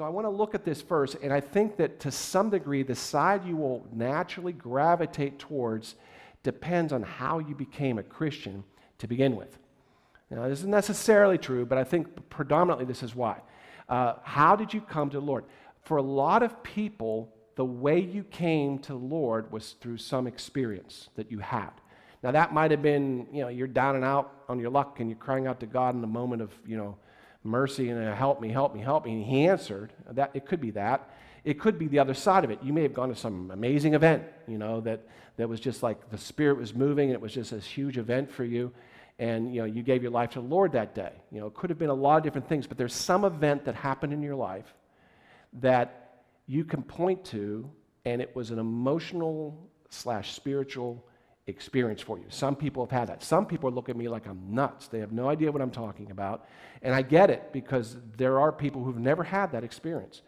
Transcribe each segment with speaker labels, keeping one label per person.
Speaker 1: So I want to look at this first, and I think that to some degree, the side you will naturally gravitate towards depends on how you became a Christian to begin with. Now, this isn't necessarily true, but I think predominantly this is why. Uh, how did you come to the Lord? For a lot of people, the way you came to the Lord was through some experience that you had. Now, that might have been, you know, you're down and out on your luck and you're crying out to God in a moment of, you know, mercy and uh, help me, help me, help me. And he answered. That, it could be that. It could be the other side of it. You may have gone to some amazing event, you know, that, that was just like the Spirit was moving and it was just this huge event for you. And, you know, you gave your life to the Lord that day. You know, it could have been a lot of different things, but there's some event that happened in your life that you can point to, and it was an emotional slash spiritual experience for you. Some people have had that. Some people look at me like I'm nuts. They have no idea what I'm talking about. And I get it because there are people who've never had that experience.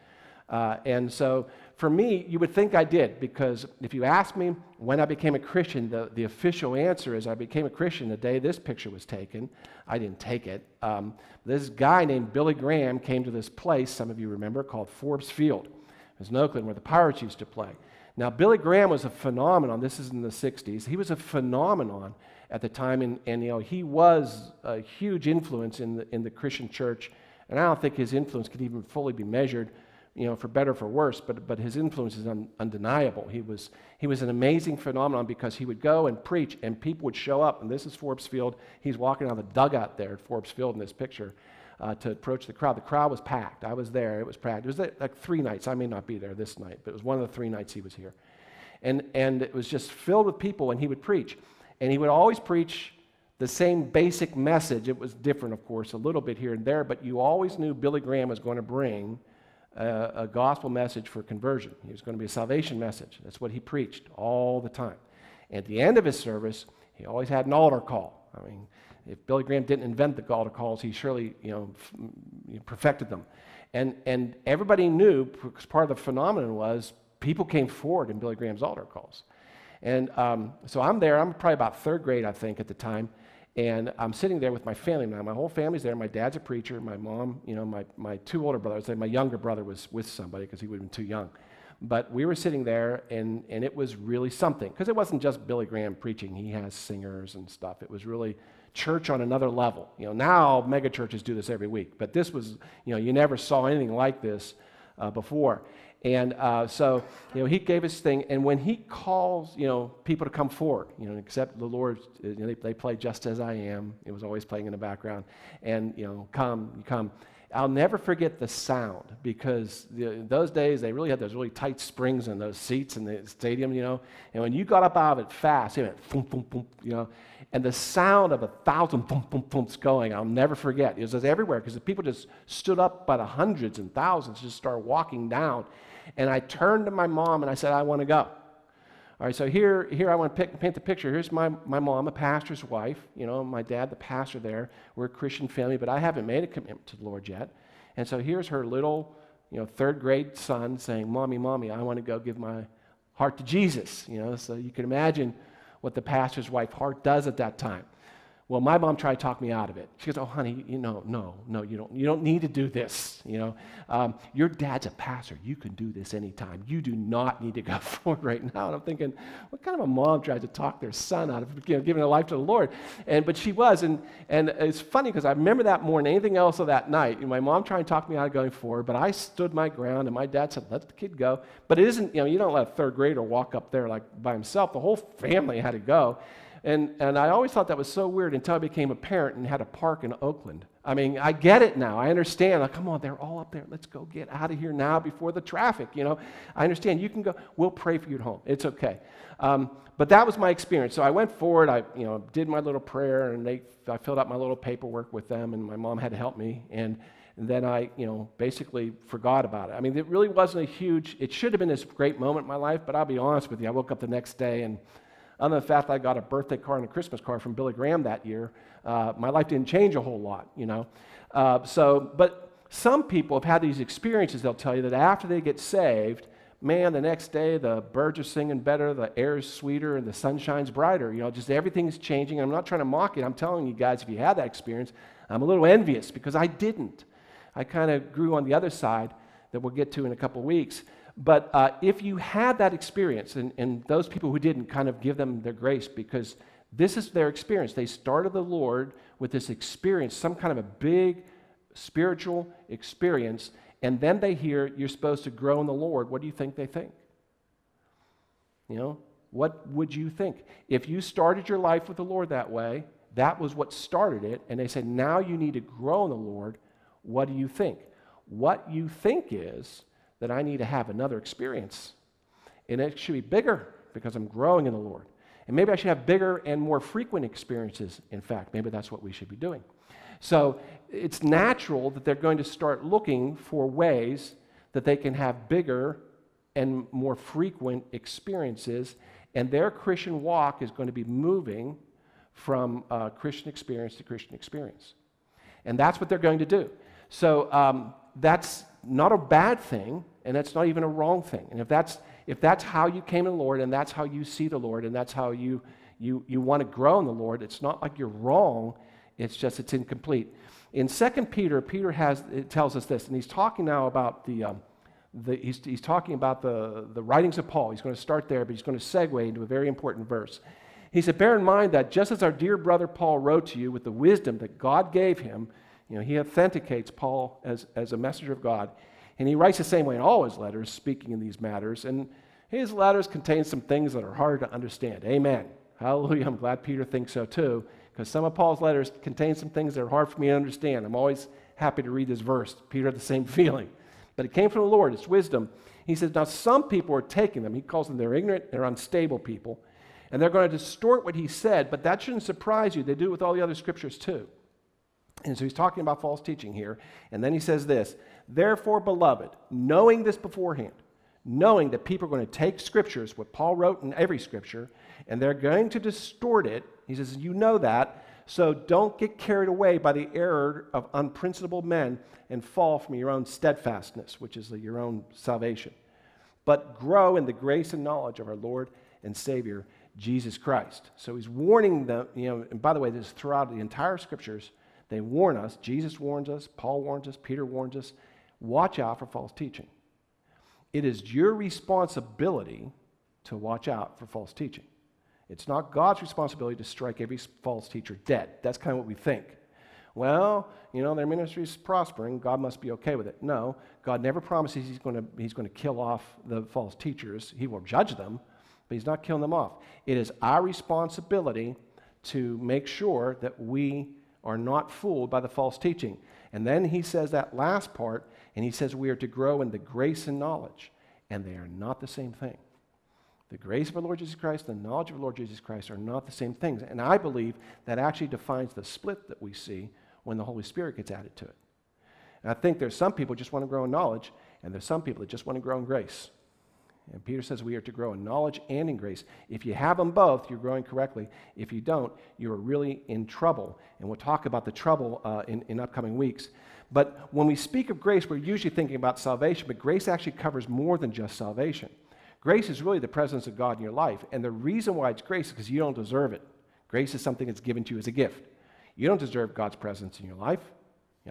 Speaker 1: Uh, and so for me, you would think I did because if you ask me when I became a Christian, the, the official answer is I became a Christian the day this picture was taken. I didn't take it. Um, this guy named Billy Graham came to this place, some of you remember, called Forbes Field. It was in Oakland where the Pirates used to play. Now, Billy Graham was a phenomenon. This is in the 60s. He was a phenomenon at the time, and, and you know, he was a huge influence in the, in the Christian church. And I don't think his influence could even fully be measured, you know, for better or for worse, but, but his influence is un, undeniable. He was, he was an amazing phenomenon because he would go and preach, and people would show up. And this is Forbes Field. He's walking on the dugout there at Forbes Field in this picture uh, to approach the crowd. The crowd was packed. I was there. It was packed. It was like three nights. I may not be there this night, but it was one of the three nights he was here. And, and it was just filled with people, and he would preach. And he would always preach the same basic message. It was different, of course, a little bit here and there, but you always knew Billy Graham was going to bring a, a gospel message for conversion. He was going to be a salvation message. That's what he preached all the time. At the end of his service, he always had an altar call. I mean, if Billy Graham didn't invent the altar calls, he surely you know, f- perfected them. And, and everybody knew, because part of the phenomenon was people came forward in Billy Graham's altar calls. And um, so I'm there, I'm probably about third grade, I think, at the time. And I'm sitting there with my family now. My whole family's there. My dad's a preacher. My mom, you know, my, my two older brothers. My younger brother was with somebody because he would have been too young. But we were sitting there, and, and it was really something. Because it wasn't just Billy Graham preaching, he has singers and stuff. It was really church on another level. You know, now mega churches do this every week, but this was, you know, you never saw anything like this uh, before. And uh, so, you know, he gave his thing, and when he calls, you know, people to come forward, you know, except the Lord, you know, they, they play Just As I Am. It was always playing in the background. And, you know, come, you come. I'll never forget the sound because the, those days they really had those really tight springs in those seats in the stadium, you know. And when you got up out of it fast, it went boom, boom, boom, you know. And the sound of a thousand boom, boom, booms going, I'll never forget. It was everywhere because the people just stood up by the hundreds and thousands, just started walking down. And I turned to my mom and I said, I want to go. All right, so here, here I want to paint the picture. Here's my, my mom, a pastor's wife. You know, my dad, the pastor there. We're a Christian family, but I haven't made a commitment to the Lord yet. And so here's her little, you know, third grade son saying, Mommy, Mommy, I want to go give my heart to Jesus. You know, so you can imagine what the pastor's wife heart does at that time. Well, my mom tried to talk me out of it. She goes, "Oh, honey, you know, no, no, you don't, you don't need to do this. You know, um, your dad's a pastor. You can do this anytime. You do not need to go forward right now." And I'm thinking, what kind of a mom tried to talk their son out of you know, giving a life to the Lord? And but she was, and and it's funny because I remember that more than anything else of that night. You know, my mom tried to talk me out of going forward, but I stood my ground, and my dad said, "Let the kid go." But it isn't, you know, you don't let a third grader walk up there like by himself. The whole family had to go. And, and I always thought that was so weird until I became a parent and had a park in Oakland. I mean, I get it now. I understand. Like, come on, they're all up there. Let's go get out of here now before the traffic. You know, I understand. You can go. We'll pray for you at home. It's okay. Um, but that was my experience. So I went forward. I, you know, did my little prayer, and they, I filled out my little paperwork with them, and my mom had to help me. And, and then I, you know, basically forgot about it. I mean, it really wasn't a huge. It should have been this great moment in my life, but I'll be honest with you. I woke up the next day and other than the fact that I got a birthday card and a Christmas card from Billy Graham that year, uh, my life didn't change a whole lot, you know. Uh, so, but some people have had these experiences, they'll tell you that after they get saved, man, the next day the birds are singing better, the air is sweeter, and the sun shines brighter. You know, just everything's changing. I'm not trying to mock it. I'm telling you guys, if you had that experience, I'm a little envious because I didn't. I kind of grew on the other side that we'll get to in a couple weeks. But uh, if you had that experience, and, and those people who didn't kind of give them their grace because this is their experience. They started the Lord with this experience, some kind of a big spiritual experience, and then they hear you're supposed to grow in the Lord. What do you think they think? You know, what would you think? If you started your life with the Lord that way, that was what started it, and they said, now you need to grow in the Lord. What do you think? What you think is that I need to have another experience. And it should be bigger because I'm growing in the Lord. And maybe I should have bigger and more frequent experiences. In fact, maybe that's what we should be doing. So it's natural that they're going to start looking for ways that they can have bigger and more frequent experiences. And their Christian walk is going to be moving from uh, Christian experience to Christian experience. And that's what they're going to do. So um, that's not a bad thing, and that's not even a wrong thing. And if that's, if that's how you came to the Lord, and that's how you see the Lord, and that's how you, you, you want to grow in the Lord, it's not like you're wrong, it's just it's incomplete. In 2 Peter, Peter has, it tells us this, and he's talking now about the, um, the he's, he's talking about the, the writings of Paul. He's going to start there, but he's going to segue into a very important verse. He said, Bear in mind that just as our dear brother Paul wrote to you with the wisdom that God gave him, you know, he authenticates Paul as, as a messenger of God. And he writes the same way in all his letters, speaking in these matters. And his letters contain some things that are hard to understand. Amen. Hallelujah. I'm glad Peter thinks so too, because some of Paul's letters contain some things that are hard for me to understand. I'm always happy to read this verse. Peter had the same feeling. But it came from the Lord, it's wisdom. He says, Now some people are taking them. He calls them they're ignorant, they're unstable people and they're going to distort what he said, but that shouldn't surprise you. They do it with all the other scriptures too. And so he's talking about false teaching here. And then he says this Therefore, beloved, knowing this beforehand, knowing that people are going to take scriptures, what Paul wrote in every scripture, and they're going to distort it, he says, You know that. So don't get carried away by the error of unprincipled men and fall from your own steadfastness, which is your own salvation. But grow in the grace and knowledge of our Lord and Savior, Jesus Christ. So he's warning them, you know, and by the way, this is throughout the entire scriptures. They warn us. Jesus warns us, Paul warns us, Peter warns us. Watch out for false teaching. It is your responsibility to watch out for false teaching. It's not God's responsibility to strike every false teacher dead. That's kind of what we think. Well, you know, their ministry is prospering. God must be okay with it. No, God never promises he's going, to, he's going to kill off the false teachers. He will judge them, but he's not killing them off. It is our responsibility to make sure that we are not fooled by the false teaching. And then he says that last part, and he says we are to grow in the grace and knowledge, and they are not the same thing. The grace of our Lord Jesus Christ, the knowledge of our Lord Jesus Christ are not the same things. And I believe that actually defines the split that we see when the Holy Spirit gets added to it. And I think there's some people just want to grow in knowledge, and there's some people that just want to grow in grace. And Peter says we are to grow in knowledge and in grace. If you have them both, you're growing correctly. If you don't, you are really in trouble. And we'll talk about the trouble uh, in, in upcoming weeks. But when we speak of grace, we're usually thinking about salvation, but grace actually covers more than just salvation. Grace is really the presence of God in your life. And the reason why it's grace is because you don't deserve it. Grace is something that's given to you as a gift. You don't deserve God's presence in your life.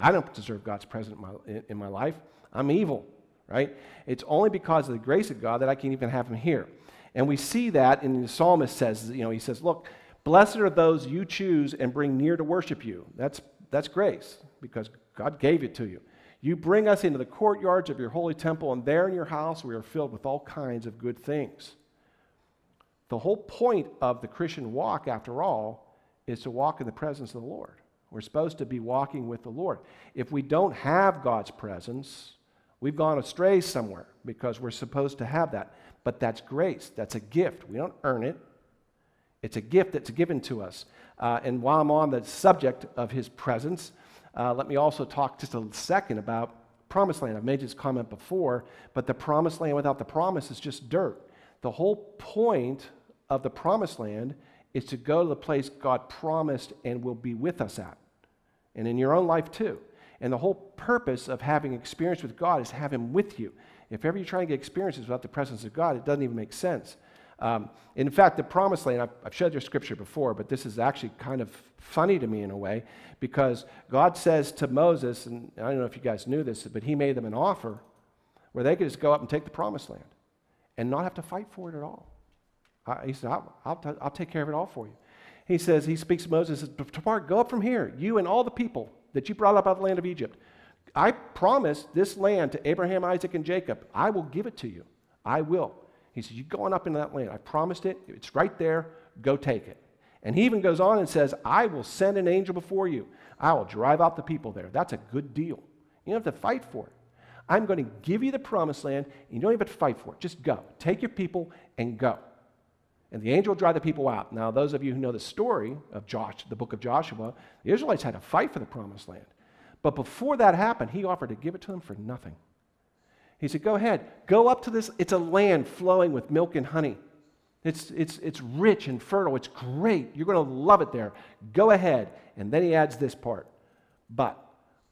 Speaker 1: I don't deserve God's presence in my, in my life. I'm evil right? It's only because of the grace of God that I can even have him here. And we see that in the psalmist says, you know, he says, look, blessed are those you choose and bring near to worship you. That's, that's grace because God gave it to you. You bring us into the courtyards of your holy temple, and there in your house we are filled with all kinds of good things. The whole point of the Christian walk, after all, is to walk in the presence of the Lord. We're supposed to be walking with the Lord. If we don't have God's presence, We've gone astray somewhere because we're supposed to have that. But that's grace. That's a gift. We don't earn it. It's a gift that's given to us. Uh, and while I'm on the subject of his presence, uh, let me also talk just a second about promised land. I've made this comment before, but the promised land without the promise is just dirt. The whole point of the promised land is to go to the place God promised and will be with us at. And in your own life, too. And the whole purpose of having experience with God is to have Him with you. If ever you try and get experiences without the presence of God, it doesn't even make sense. Um, in fact, the promised land, I've, I've shared your scripture before, but this is actually kind of funny to me in a way because God says to Moses, and I don't know if you guys knew this, but he made them an offer where they could just go up and take the promised land and not have to fight for it at all. I, he said, I'll, I'll, t- I'll take care of it all for you. He says, he speaks to Moses, says, Depart, go up from here, you and all the people that you brought up out of the land of Egypt. I promise this land to Abraham, Isaac, and Jacob. I will give it to you. I will. He says, You're going up into that land. I promised it. It's right there. Go take it. And he even goes on and says, I will send an angel before you. I will drive out the people there. That's a good deal. You don't have to fight for it. I'm going to give you the promised land. And you don't even have to fight for it. Just go. Take your people and go. And the angel will drive the people out. Now, those of you who know the story of Josh, the book of Joshua, the Israelites had to fight for the promised land. But before that happened, he offered to give it to them for nothing. He said, Go ahead, go up to this. It's a land flowing with milk and honey. It's, it's, it's rich and fertile. It's great. You're going to love it there. Go ahead. And then he adds this part But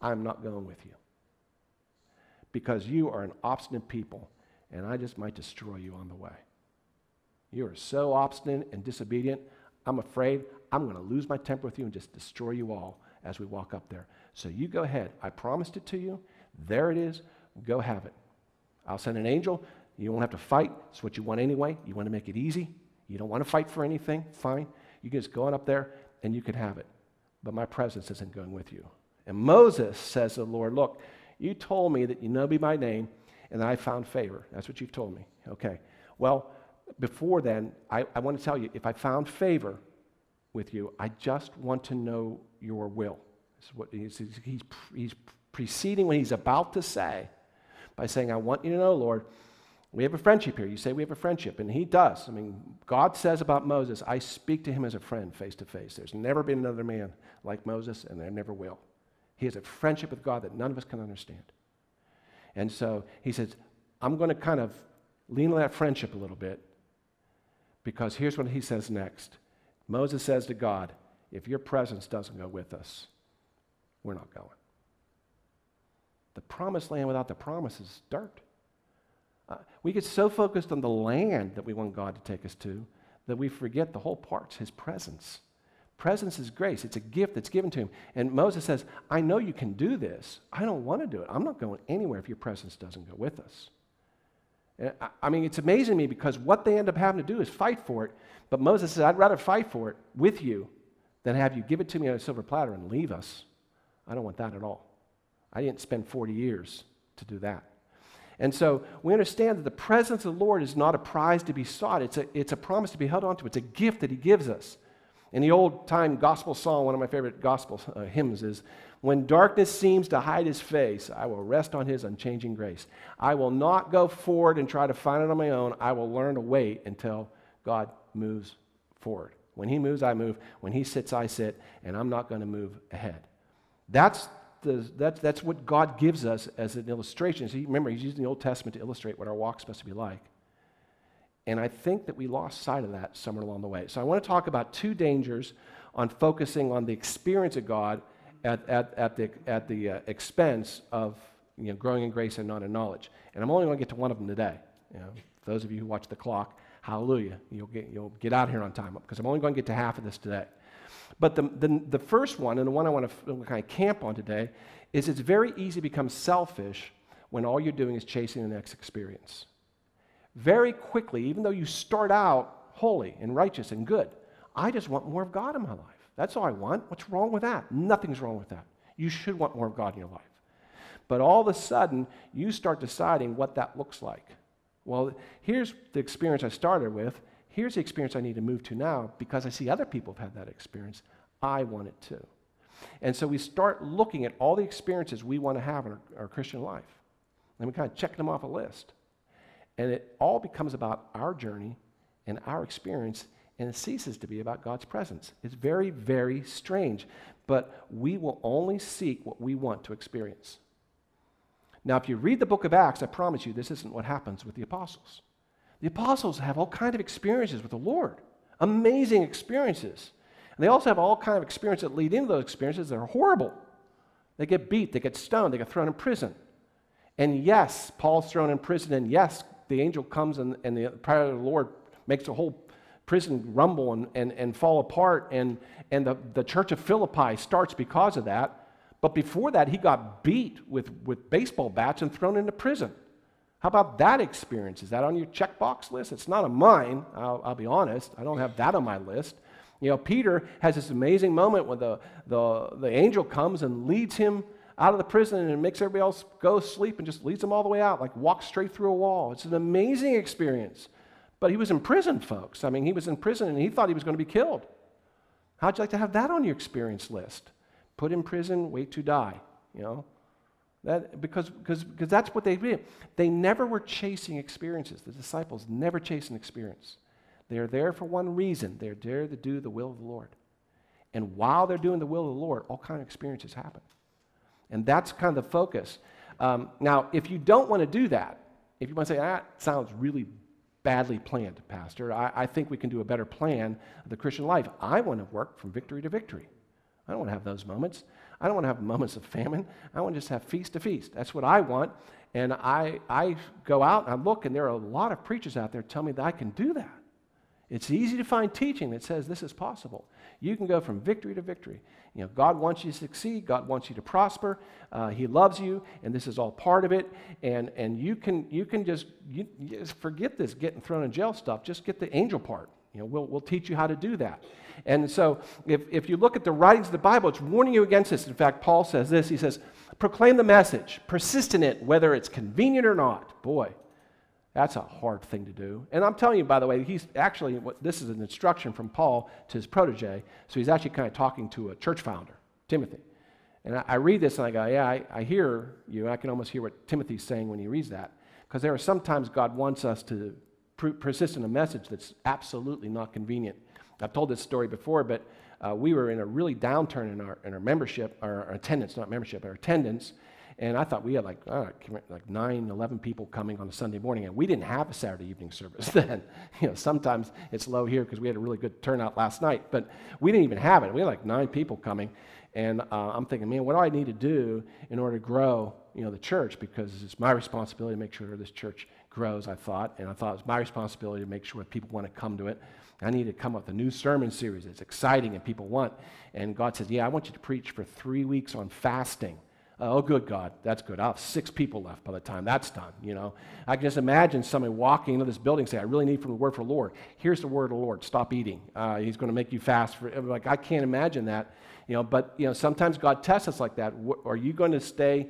Speaker 1: I'm not going with you because you are an obstinate people, and I just might destroy you on the way. You are so obstinate and disobedient, I'm afraid I'm going to lose my temper with you and just destroy you all as we walk up there. So you go ahead. I promised it to you. There it is. Go have it. I'll send an angel. You won't have to fight. It's what you want anyway. You want to make it easy. You don't want to fight for anything. Fine. You can just go on up there and you can have it. But my presence isn't going with you. And Moses says to the Lord, Look, you told me that you know me by name and I found favor. That's what you've told me. Okay. Well, before then, I, I want to tell you if I found favor with you, I just want to know your will. This is what he's, he's, he's preceding what he's about to say by saying, I want you to know, Lord, we have a friendship here. You say we have a friendship, and he does. I mean, God says about Moses, I speak to him as a friend face to face. There's never been another man like Moses, and there never will. He has a friendship with God that none of us can understand. And so he says, I'm going to kind of lean on that friendship a little bit because here's what he says next Moses says to God, If your presence doesn't go with us, we're not going. The promised land without the promise is dirt. Uh, we get so focused on the land that we want God to take us to that we forget the whole part's his presence. Presence is grace. It's a gift that's given to him. And Moses says, I know you can do this. I don't want to do it. I'm not going anywhere if your presence doesn't go with us. I mean, it's amazing to me because what they end up having to do is fight for it. But Moses says, I'd rather fight for it with you than have you give it to me on a silver platter and leave us. I don't want that at all. I didn't spend 40 years to do that. And so we understand that the presence of the Lord is not a prize to be sought, it's a, it's a promise to be held onto. It's a gift that He gives us. In the old time gospel song, one of my favorite gospel uh, hymns is When darkness seems to hide his face, I will rest on his unchanging grace. I will not go forward and try to find it on my own. I will learn to wait until God moves forward. When he moves, I move. When he sits, I sit, and I'm not going to move ahead. That's, the, that's, that's what God gives us as an illustration. So remember, he's using the Old Testament to illustrate what our walk's supposed to be like. And I think that we lost sight of that somewhere along the way. So I want to talk about two dangers on focusing on the experience of God at, at, at the, at the uh, expense of you know, growing in grace and not in knowledge. And I'm only going to get to one of them today. You know, those of you who watch the clock, hallelujah, you'll get, you'll get out here on time because I'm only going to get to half of this today. But the, the, the first one, and the one I want to kind of camp on today, is it's very easy to become selfish when all you're doing is chasing the next experience very quickly, even though you start out holy and righteous and good, I just want more of God in my life. That's all I want. What's wrong with that? Nothing's wrong with that. You should want more of God in your life. But all of a sudden, you start deciding what that looks like. Well, here's the experience I started with. Here's the experience I need to move to now because I see other people have had that experience. I want it too. And so we start looking at all the experiences we want to have in our, our Christian life. And we kind of check them off a list. And it all becomes about our journey and our experience, and it ceases to be about God's presence. It's very, very strange. But we will only seek what we want to experience. Now, if you read the book of Acts, I promise you this isn't what happens with the apostles. The apostles have all kinds of experiences with the Lord, amazing experiences. And they also have all kinds of experiences that lead into those experiences that are horrible. They get beat, they get stoned, they get thrown in prison. And yes, Paul's thrown in prison, and yes, the angel comes and, and the power of the Lord makes the whole prison rumble and, and, and fall apart. And, and the, the church of Philippi starts because of that. But before that, he got beat with, with baseball bats and thrown into prison. How about that experience? Is that on your checkbox list? It's not on mine, I'll, I'll, be honest. I don't have that on my list. You know, Peter has this amazing moment when the, the, the angel comes and leads him out of the prison and makes everybody else go sleep and just leads them all the way out, like walks straight through a wall. It's an amazing experience. But he was in prison, folks. I mean, he was in prison and he thought he was going to be killed. How'd you like to have that on your experience list? Put in prison, wait to die, you know? That, because, because, because that's what they did. They never were chasing experiences. The disciples never chased an experience. They're there for one reason. They're there to do the will of the Lord. And while they're doing the will of the Lord, all kind of experiences happen. And that's kind of the focus. Um, now, if you don't want to do that, if you want to say, that sounds really badly planned, Pastor, I, I think we can do a better plan of the Christian life. I want to work from victory to victory. I don't want to have those moments. I don't want to have moments of famine. I want to just have feast to feast. That's what I want. And I, I go out and I look, and there are a lot of preachers out there telling me that I can do that. It's easy to find teaching that says this is possible. You can go from victory to victory. You know, God wants you to succeed. God wants you to prosper. Uh, he loves you, and this is all part of it. And, and you, can, you can just, you, just forget this getting thrown in jail stuff. Just get the angel part. You know, we'll, we'll teach you how to do that. And so if, if you look at the writings of the Bible, it's warning you against this. In fact, Paul says this. He says, proclaim the message, persist in it, whether it's convenient or not. Boy, that's a hard thing to do. And I'm telling you, by the way, he's actually, this is an instruction from Paul to his protege. So he's actually kind of talking to a church founder, Timothy. And I, I read this and I go, yeah, I, I hear you. I can almost hear what Timothy's saying when he reads that. Because there are sometimes God wants us to persist in a message that's absolutely not convenient. I've told this story before, but uh, we were in a really downturn in our, in our membership, our, our attendance, not membership, our attendance. And I thought we had like, uh, like 9, 11 people coming on a Sunday morning, and we didn't have a Saturday evening service then. you know, sometimes it's low here because we had a really good turnout last night, but we didn't even have it. We had like nine people coming, and uh, I'm thinking, man, what do I need to do in order to grow, you know, the church? Because it's my responsibility to make sure this church grows. I thought, and I thought it was my responsibility to make sure that people want to come to it. I need to come up with a new sermon series that's exciting and people want. And God says, yeah, I want you to preach for three weeks on fasting. Oh, good God, that's good. I'll have six people left by the time that's done. You know, I can just imagine somebody walking into this building and say, "I really need from the word for the Lord. Here's the word of the Lord. Stop eating. Uh, he's going to make you fast." For like I can't imagine that. You know, but you know, sometimes God tests us like that. Are you going to stay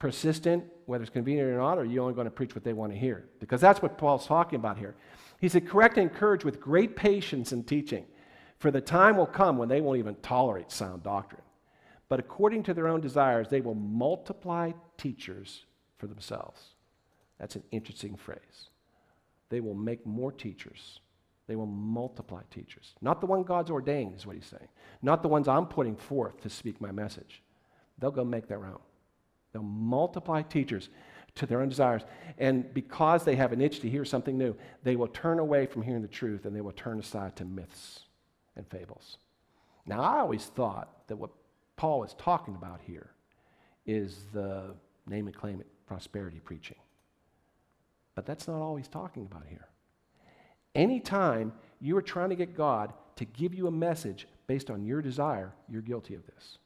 Speaker 1: persistent, whether it's convenient or not, or are you only going to preach what they want to hear? Because that's what Paul's talking about here. He said, "Correct and encourage with great patience and teaching, for the time will come when they won't even tolerate sound doctrine." but according to their own desires, they will multiply teachers for themselves. That's an interesting phrase. They will make more teachers. They will multiply teachers. Not the one God's ordained, is what he's saying. Not the ones I'm putting forth to speak my message. They'll go make their own. They'll multiply teachers to their own desires. And because they have an itch to hear something new, they will turn away from hearing the truth and they will turn aside to myths and fables. Now, I always thought that what Paul is talking about here is the name and claim it prosperity preaching. But that's not all he's talking about here. Anytime you are trying to get God to give you a message based on your desire, you're guilty of this.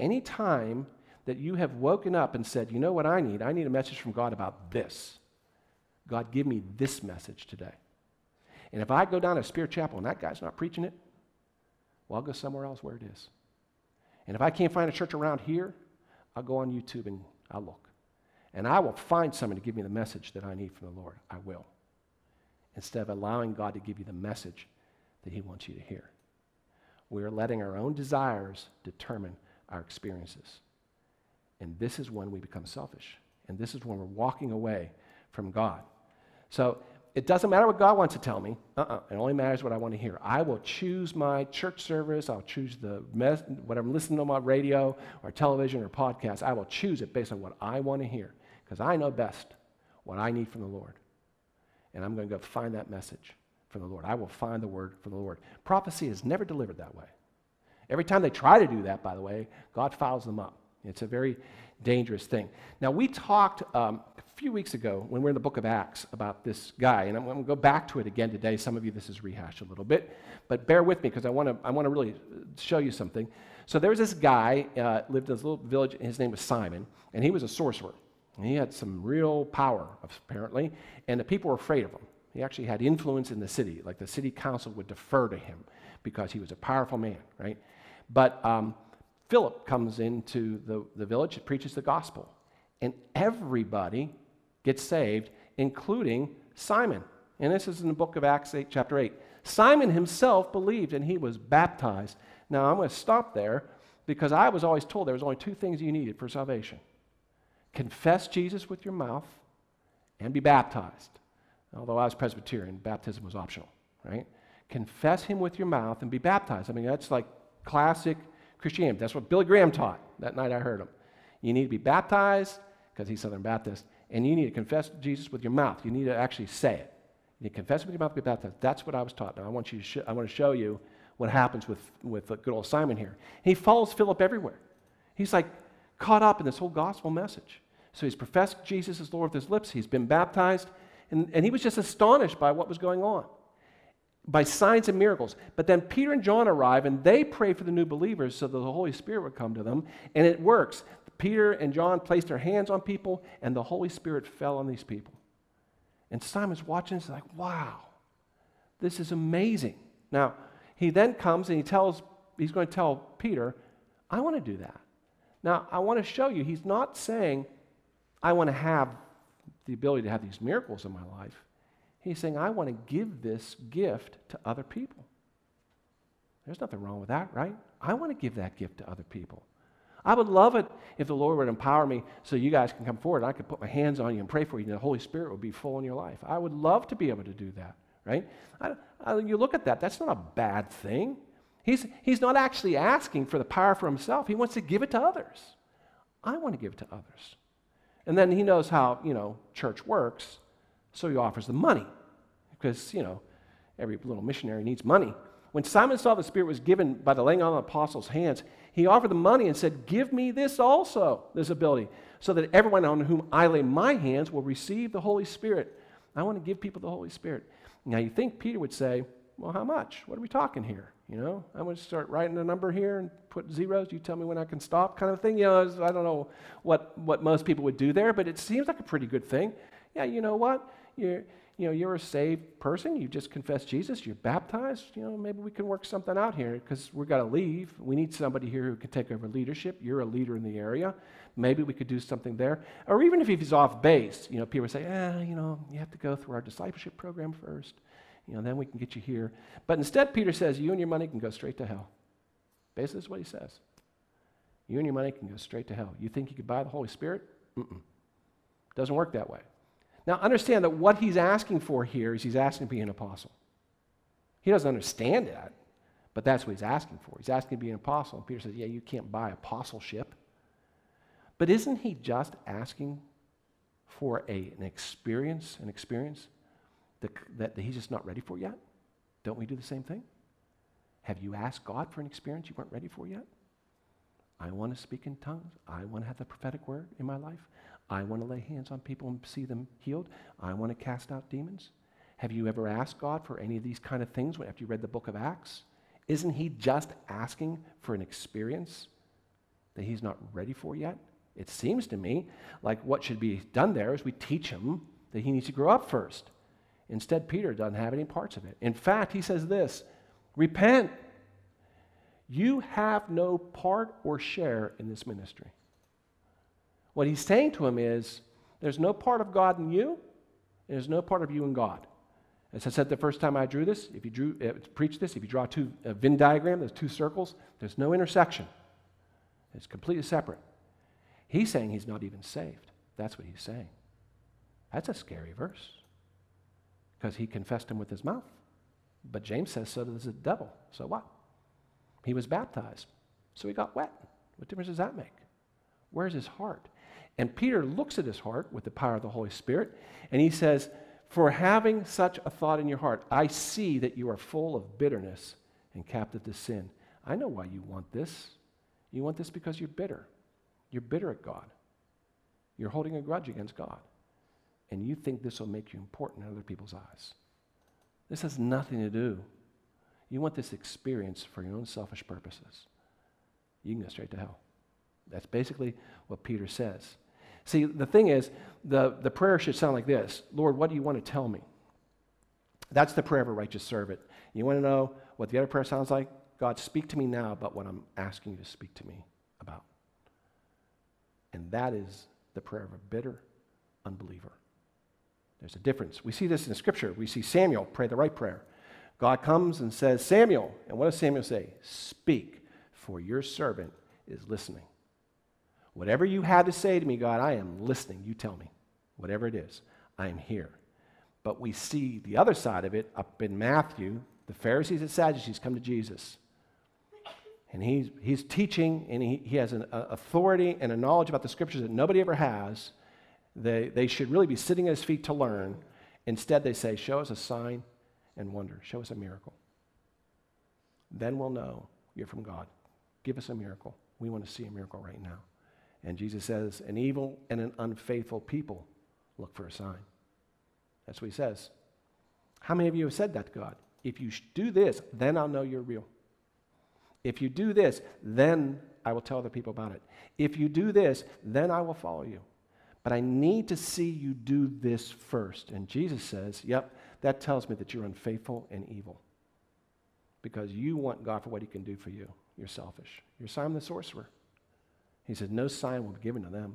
Speaker 1: Anytime that you have woken up and said, you know what I need? I need a message from God about this. God, give me this message today. And if I go down to Spirit Chapel and that guy's not preaching it, well, I'll go somewhere else where it is. And if I can't find a church around here, I'll go on YouTube and I'll look. And I will find someone to give me the message that I need from the Lord. I will. Instead of allowing God to give you the message that He wants you to hear. We're letting our own desires determine our experiences. And this is when we become selfish. And this is when we're walking away from God. So it doesn't matter what God wants to tell me. Uh-uh. It only matters what I want to hear. I will choose my church service. I'll choose the mes- what I'm listening to on my radio or television or podcast. I will choose it based on what I want to hear because I know best what I need from the Lord. And I'm going to go find that message from the Lord. I will find the word from the Lord. Prophecy is never delivered that way. Every time they try to do that, by the way, God fouls them up. It's a very dangerous thing. Now, we talked um, a few weeks ago when we are in the book of Acts about this guy, and I'm going to go back to it again today. Some of you, this is rehashed a little bit, but bear with me because I want to I want to really show you something. So there was this guy uh, lived in this little village. His name was Simon, and he was a sorcerer. He had some real power, apparently, and the people were afraid of him. He actually had influence in the city, like the city council would defer to him because he was a powerful man, right? But um, Philip comes into the, the village and preaches the gospel, and everybody gets saved, including Simon. And this is in the book of Acts 8, chapter 8. Simon himself believed and he was baptized. Now, I'm going to stop there because I was always told there was only two things you needed for salvation confess Jesus with your mouth and be baptized. Although I was Presbyterian, baptism was optional, right? Confess him with your mouth and be baptized. I mean, that's like classic Christianity. That's what Billy Graham taught that night I heard him. You need to be baptized because he's Southern Baptist, and you need to confess Jesus with your mouth. You need to actually say it. You confess it with your mouth, be baptized. That's what I was taught. Now I want you to sh- I want to show you what happens with with good old Simon here. He follows Philip everywhere. He's like caught up in this whole gospel message. So he's professed Jesus as Lord with his lips. He's been baptized, and, and he was just astonished by what was going on, by signs and miracles. But then Peter and John arrive, and they pray for the new believers so that the Holy Spirit would come to them, and it works. Peter and John placed their hands on people, and the Holy Spirit fell on these people. And Simon's watching this, like, wow, this is amazing. Now, he then comes and he tells, he's going to tell Peter, I want to do that. Now, I want to show you, he's not saying, I want to have the ability to have these miracles in my life. He's saying, I want to give this gift to other people. There's nothing wrong with that, right? I want to give that gift to other people. I would love it if the Lord would empower me so you guys can come forward and I could put my hands on you and pray for you and the Holy Spirit would be full in your life. I would love to be able to do that, right? I, I, you look at that, that's not a bad thing. He's, he's not actually asking for the power for himself, he wants to give it to others. I want to give it to others. And then he knows how, you know, church works, so he offers the money because, you know, every little missionary needs money. When Simon saw the Spirit was given by the laying on of the apostles' hands, he offered the money and said, Give me this also, this ability, so that everyone on whom I lay my hands will receive the Holy Spirit. I want to give people the Holy Spirit. Now, you think Peter would say, Well, how much? What are we talking here? You know, I'm going to start writing a number here and put zeros. You tell me when I can stop, kind of thing. You know, I don't know what, what most people would do there, but it seems like a pretty good thing. Yeah, you know what? You're, you know, you're a saved person, you just confessed Jesus, you're baptized, you know, maybe we can work something out here because we're going to leave. We need somebody here who can take over leadership. You're a leader in the area. Maybe we could do something there. Or even if he's off base, you know, people say, eh, you know, you have to go through our discipleship program first. You know, then we can get you here. But instead, Peter says, you and your money can go straight to hell. Basically, that's what he says. You and your money can go straight to hell. You think you could buy the Holy Spirit? Mm-mm. Doesn't work that way. Now, understand that what he's asking for here is he's asking to be an apostle. He doesn't understand that, but that's what he's asking for. He's asking to be an apostle. And Peter says, Yeah, you can't buy apostleship. But isn't he just asking for a, an experience, an experience that, that, that he's just not ready for yet? Don't we do the same thing? Have you asked God for an experience you weren't ready for yet? I want to speak in tongues. I want to have the prophetic word in my life. I want to lay hands on people and see them healed. I want to cast out demons. Have you ever asked God for any of these kind of things after you read the book of Acts? Isn't He just asking for an experience that He's not ready for yet? It seems to me like what should be done there is we teach him that he needs to grow up first. Instead, Peter doesn't have any parts of it. In fact, he says this repent. You have no part or share in this ministry. What he's saying to him is there's no part of God in you, and there's no part of you in God. As I said the first time I drew this, if you drew, uh, preach this, if you draw two, a Venn diagram, there's two circles, there's no intersection. It's completely separate. He's saying he's not even saved. That's what he's saying. That's a scary verse because he confessed him with his mouth. But James says so does the devil. So what? He was baptized, so he got wet. What difference does that make? Where's his heart? And Peter looks at his heart with the power of the Holy Spirit, and he says, For having such a thought in your heart, I see that you are full of bitterness and captive to sin. I know why you want this. You want this because you're bitter. You're bitter at God. You're holding a grudge against God. And you think this will make you important in other people's eyes. This has nothing to do. You want this experience for your own selfish purposes. You can go straight to hell. That's basically what Peter says. See, the thing is, the, the prayer should sound like this Lord, what do you want to tell me? That's the prayer of a righteous servant. You want to know what the other prayer sounds like? God, speak to me now about what I'm asking you to speak to me about. And that is the prayer of a bitter unbeliever. There's a difference. We see this in Scripture. We see Samuel pray the right prayer. God comes and says, Samuel, and what does Samuel say? Speak, for your servant is listening. Whatever you have to say to me, God, I am listening. You tell me. Whatever it is, I am here. But we see the other side of it up in Matthew. The Pharisees and Sadducees come to Jesus. And he's, he's teaching, and he, he has an authority and a knowledge about the scriptures that nobody ever has. They, they should really be sitting at his feet to learn. Instead, they say, Show us a sign and wonder. Show us a miracle. Then we'll know you're from God. Give us a miracle. We want to see a miracle right now. And Jesus says, An evil and an unfaithful people look for a sign. That's what he says. How many of you have said that to God? If you do this, then I'll know you're real. If you do this, then I will tell other people about it. If you do this, then I will follow you. But I need to see you do this first. And Jesus says, Yep, that tells me that you're unfaithful and evil. Because you want God for what he can do for you. You're selfish. You're Simon the sorcerer. He said, No sign will be given to them.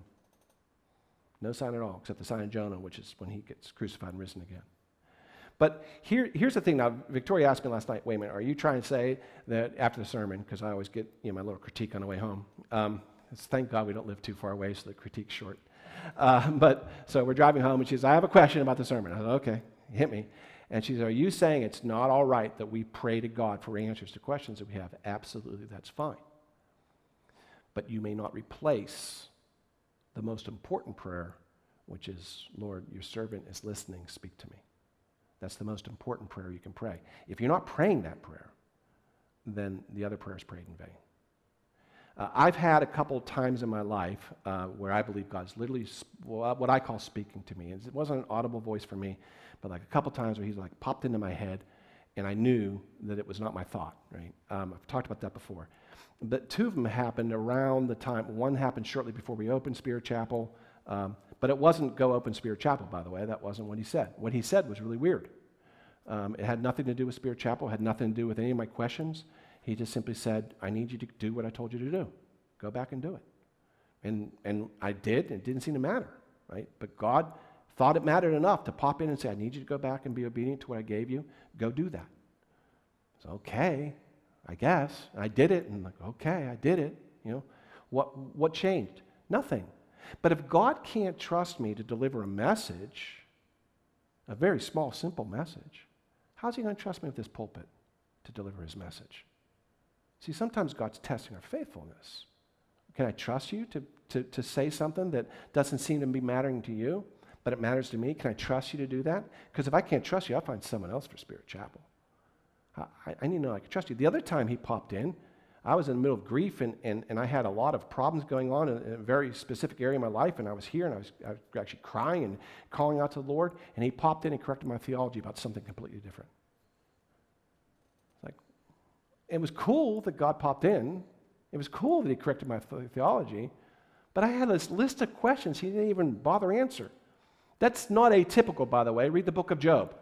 Speaker 1: No sign at all, except the sign of Jonah, which is when he gets crucified and risen again. But here, here's the thing. Now, Victoria asked me last night, wait a minute, are you trying to say that after the sermon, because I always get you know, my little critique on the way home. Um, thank God we don't live too far away, so the critique's short. Uh, but so we're driving home, and she says, I have a question about the sermon. I said, okay, hit me. And she says, Are you saying it's not all right that we pray to God for answers to questions that we have? Absolutely, that's fine. But you may not replace the most important prayer, which is, Lord, your servant is listening, speak to me. That's the most important prayer you can pray. If you're not praying that prayer, then the other prayer is prayed in vain. Uh, I've had a couple times in my life uh, where I believe God's literally what I call speaking to me. It wasn't an audible voice for me, but like a couple times where He's like popped into my head, and I knew that it was not my thought. Right? Um, I've talked about that before. But two of them happened around the time. One happened shortly before we opened Spirit Chapel. Um, but it wasn't go open Spirit Chapel, by the way. That wasn't what he said. What he said was really weird. Um, it had nothing to do with Spirit Chapel, had nothing to do with any of my questions. He just simply said, I need you to do what I told you to do. Go back and do it. And, and I did, and it didn't seem to matter, right? But God thought it mattered enough to pop in and say, I need you to go back and be obedient to what I gave you. Go do that. So, okay, I guess. I did it, and like, okay, I did it. You know, what, what changed? Nothing. But if God can't trust me to deliver a message, a very small, simple message, how's He going to trust me with this pulpit to deliver His message? See, sometimes God's testing our faithfulness. Can I trust you to, to, to say something that doesn't seem to be mattering to you, but it matters to me? Can I trust you to do that? Because if I can't trust you, I'll find someone else for Spirit Chapel. I, I need to know I can trust you. The other time he popped in, I was in the middle of grief and, and, and I had a lot of problems going on in, in a very specific area of my life. And I was here and I was, I was actually crying and calling out to the Lord. And he popped in and corrected my theology about something completely different. Like, it was cool that God popped in. It was cool that he corrected my theology. But I had this list of questions he didn't even bother answer. That's not atypical, by the way. Read the book of Job.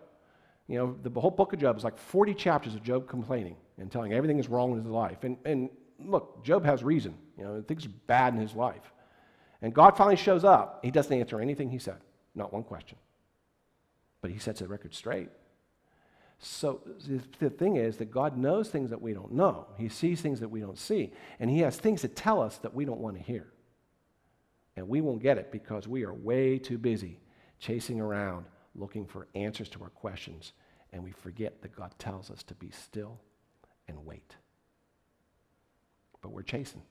Speaker 1: You know, the whole book of Job is like 40 chapters of Job complaining and telling everything is wrong in his life. And, and look, Job has reason. You know, things are bad in his life. And God finally shows up. He doesn't answer anything he said, not one question. But he sets the record straight. So the thing is that God knows things that we don't know. He sees things that we don't see. And he has things to tell us that we don't want to hear. And we won't get it because we are way too busy chasing around looking for answers to our questions, and we forget that God tells us to be still and wait. But we're chasing.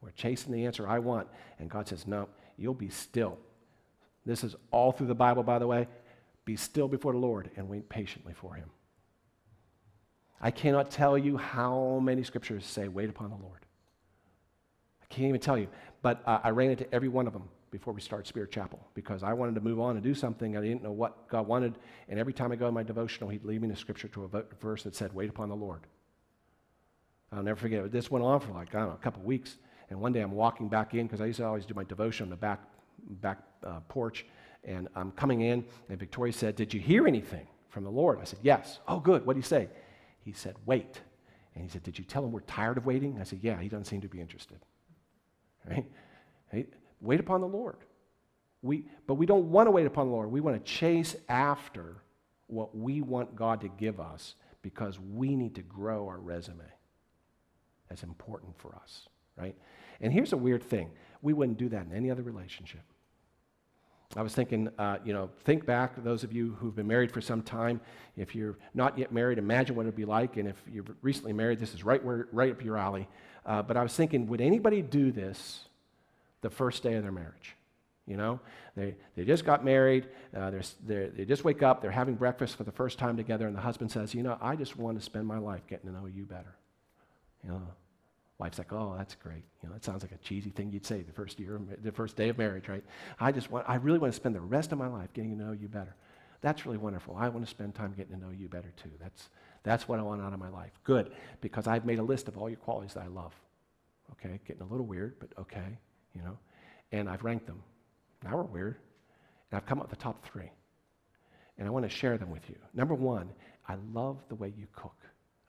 Speaker 1: We're chasing the answer I want, and God says, No, you'll be still. This is all through the Bible, by the way. Be still before the Lord and wait patiently for Him. I cannot tell you how many scriptures say, Wait upon the Lord. I can't even tell you, but uh, I ran into every one of them before we start Spirit Chapel because I wanted to move on and do something. I didn't know what God wanted. And every time I go in my devotional, He'd lead me to Scripture to a verse that said, Wait upon the Lord. I'll never forget it. This went on for like, I don't know, a couple weeks. And one day I'm walking back in because I used to always do my devotion on the back, back uh, porch, and I'm coming in, and Victoria said, Did you hear anything from the Lord? I said, Yes. Oh, good. What did he say? He said, Wait. And he said, Did you tell him we're tired of waiting? I said, Yeah, he doesn't seem to be interested. Right? right? Wait upon the Lord. We, but we don't want to wait upon the Lord. We want to chase after what we want God to give us because we need to grow our resume. That's important for us, right? And here's a weird thing we wouldn't do that in any other relationship. I was thinking, uh, you know, think back, those of you who've been married for some time. If you're not yet married, imagine what it'd be like. And if you're recently married, this is right, where, right up your alley. Uh, but I was thinking, would anybody do this the first day of their marriage? You know, they, they just got married, uh, they're, they're, they just wake up, they're having breakfast for the first time together, and the husband says, You know, I just want to spend my life getting to know you better. You know, wife's like, Oh, that's great. You know, that sounds like a cheesy thing you'd say the first year, the first day of marriage, right? I just want, I really want to spend the rest of my life getting to know you better. That's really wonderful. I want to spend time getting to know you better too. That's, that's what I want out of my life. Good, because I've made a list of all your qualities that I love. Okay, getting a little weird, but okay, you know, and I've ranked them. Now we're weird. And I've come up with the top three. And I want to share them with you. Number one, I love the way you cook.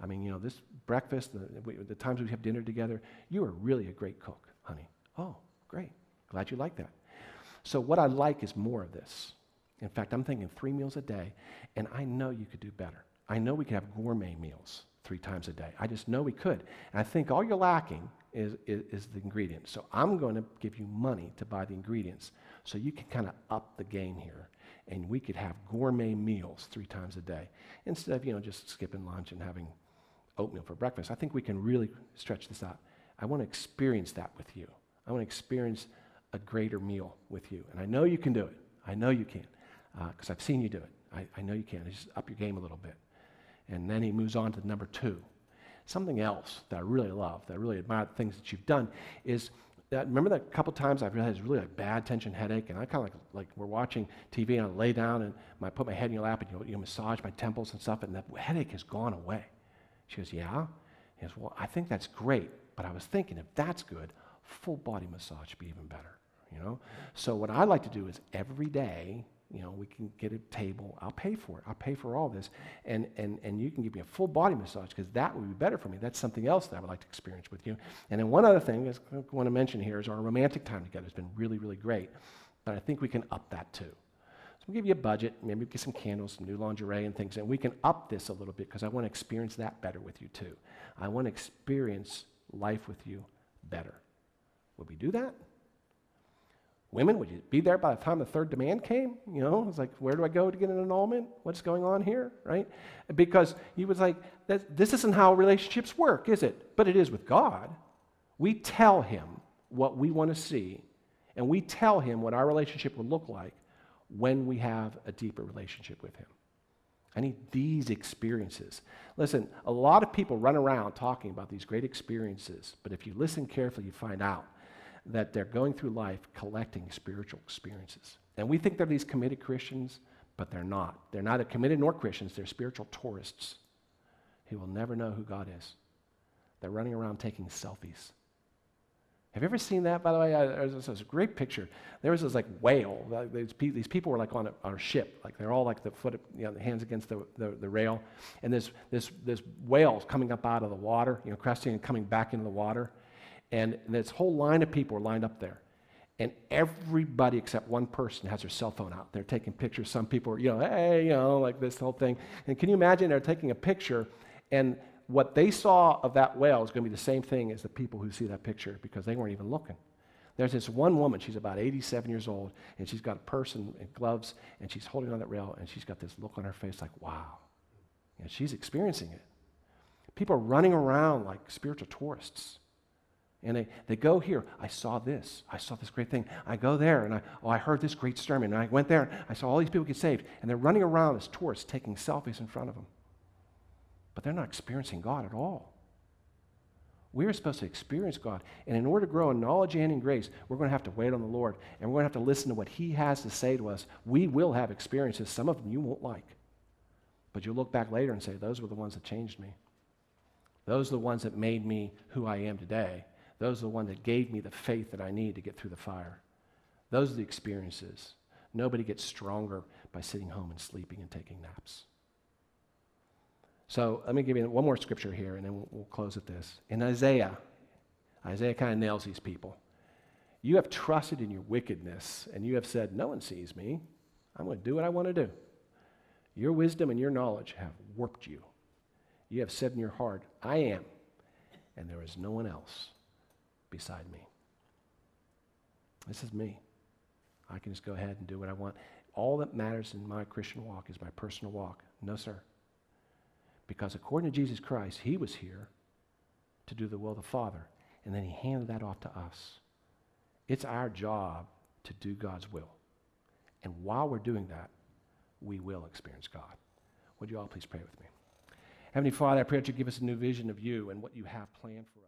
Speaker 1: I mean, you know, this breakfast, the, the times we have dinner together, you are really a great cook, honey. Oh, great. Glad you like that. So, what I like is more of this. In fact, I'm thinking three meals a day, and I know you could do better. I know we could have gourmet meals three times a day. I just know we could. And I think all you're lacking is, is, is the ingredients. So I'm going to give you money to buy the ingredients so you can kind of up the game here. And we could have gourmet meals three times a day instead of, you know, just skipping lunch and having oatmeal for breakfast. I think we can really stretch this out. I want to experience that with you. I want to experience a greater meal with you. And I know you can do it. I know you can because uh, I've seen you do it. I, I know you can. Just up your game a little bit. And then he moves on to number two. Something else that I really love, that I really admire the things that you've done is that, remember that couple times I've had this really like bad tension headache, and I kind of like, like we're watching TV and I lay down and I put my head in your lap and you, you massage my temples and stuff, and the headache has gone away. She goes, Yeah? He goes, Well, I think that's great, but I was thinking if that's good, full body massage would be even better, you know? So what I like to do is every day, you know, we can get a table. I'll pay for it. I'll pay for all this. And, and, and you can give me a full body massage because that would be better for me. That's something else that I would like to experience with you. And then one other thing I want to mention here is our romantic time together has been really, really great. But I think we can up that too. So we'll give you a budget, maybe get some candles, some new lingerie and things, and we can up this a little bit because I want to experience that better with you too. I want to experience life with you better. Would we do that? Women, would you be there by the time the third demand came? You know, it's like, where do I go to get an annulment? What's going on here, right? Because he was like, this isn't how relationships work, is it? But it is with God. We tell him what we want to see, and we tell him what our relationship will look like when we have a deeper relationship with him. I need these experiences. Listen, a lot of people run around talking about these great experiences, but if you listen carefully, you find out that they're going through life collecting spiritual experiences. And we think they're these committed Christians, but they're not. They're neither committed nor Christians, they're spiritual tourists who will never know who God is. They're running around taking selfies. Have you ever seen that, by the way? There's this great picture. There was this like whale. These people were like on a, on a ship. Like they're all like the foot, you know, the hands against the, the, the rail. And this, this, this whale's coming up out of the water, you know, cresting and coming back into the water. And this whole line of people are lined up there. And everybody except one person has their cell phone out. They're taking pictures. Some people are, you know, hey, you know, like this whole thing. And can you imagine they're taking a picture and what they saw of that whale is going to be the same thing as the people who see that picture because they weren't even looking. There's this one woman, she's about 87 years old, and she's got a purse and, and gloves, and she's holding on that rail, and she's got this look on her face like, wow. And she's experiencing it. People are running around like spiritual tourists. And they, they go here. I saw this. I saw this great thing. I go there and I, oh, I heard this great sermon. And I went there. And I saw all these people get saved. And they're running around as tourists taking selfies in front of them. But they're not experiencing God at all. We're supposed to experience God. And in order to grow in knowledge and in grace, we're going to have to wait on the Lord. And we're going to have to listen to what He has to say to us. We will have experiences. Some of them you won't like. But you'll look back later and say, those were the ones that changed me. Those are the ones that made me who I am today. Those are the ones that gave me the faith that I need to get through the fire. Those are the experiences. Nobody gets stronger by sitting home and sleeping and taking naps. So let me give you one more scripture here, and then we'll, we'll close at this. In Isaiah, Isaiah kind of nails these people. You have trusted in your wickedness, and you have said, No one sees me. I'm going to do what I want to do. Your wisdom and your knowledge have warped you. You have said in your heart, I am, and there is no one else beside me. This is me. I can just go ahead and do what I want. All that matters in my Christian walk is my personal walk. No, sir. Because according to Jesus Christ, he was here to do the will of the Father, and then he handed that off to us. It's our job to do God's will. And while we're doing that, we will experience God. Would you all please pray with me? Heavenly Father, I pray that you give us a new vision of you and what you have planned for us.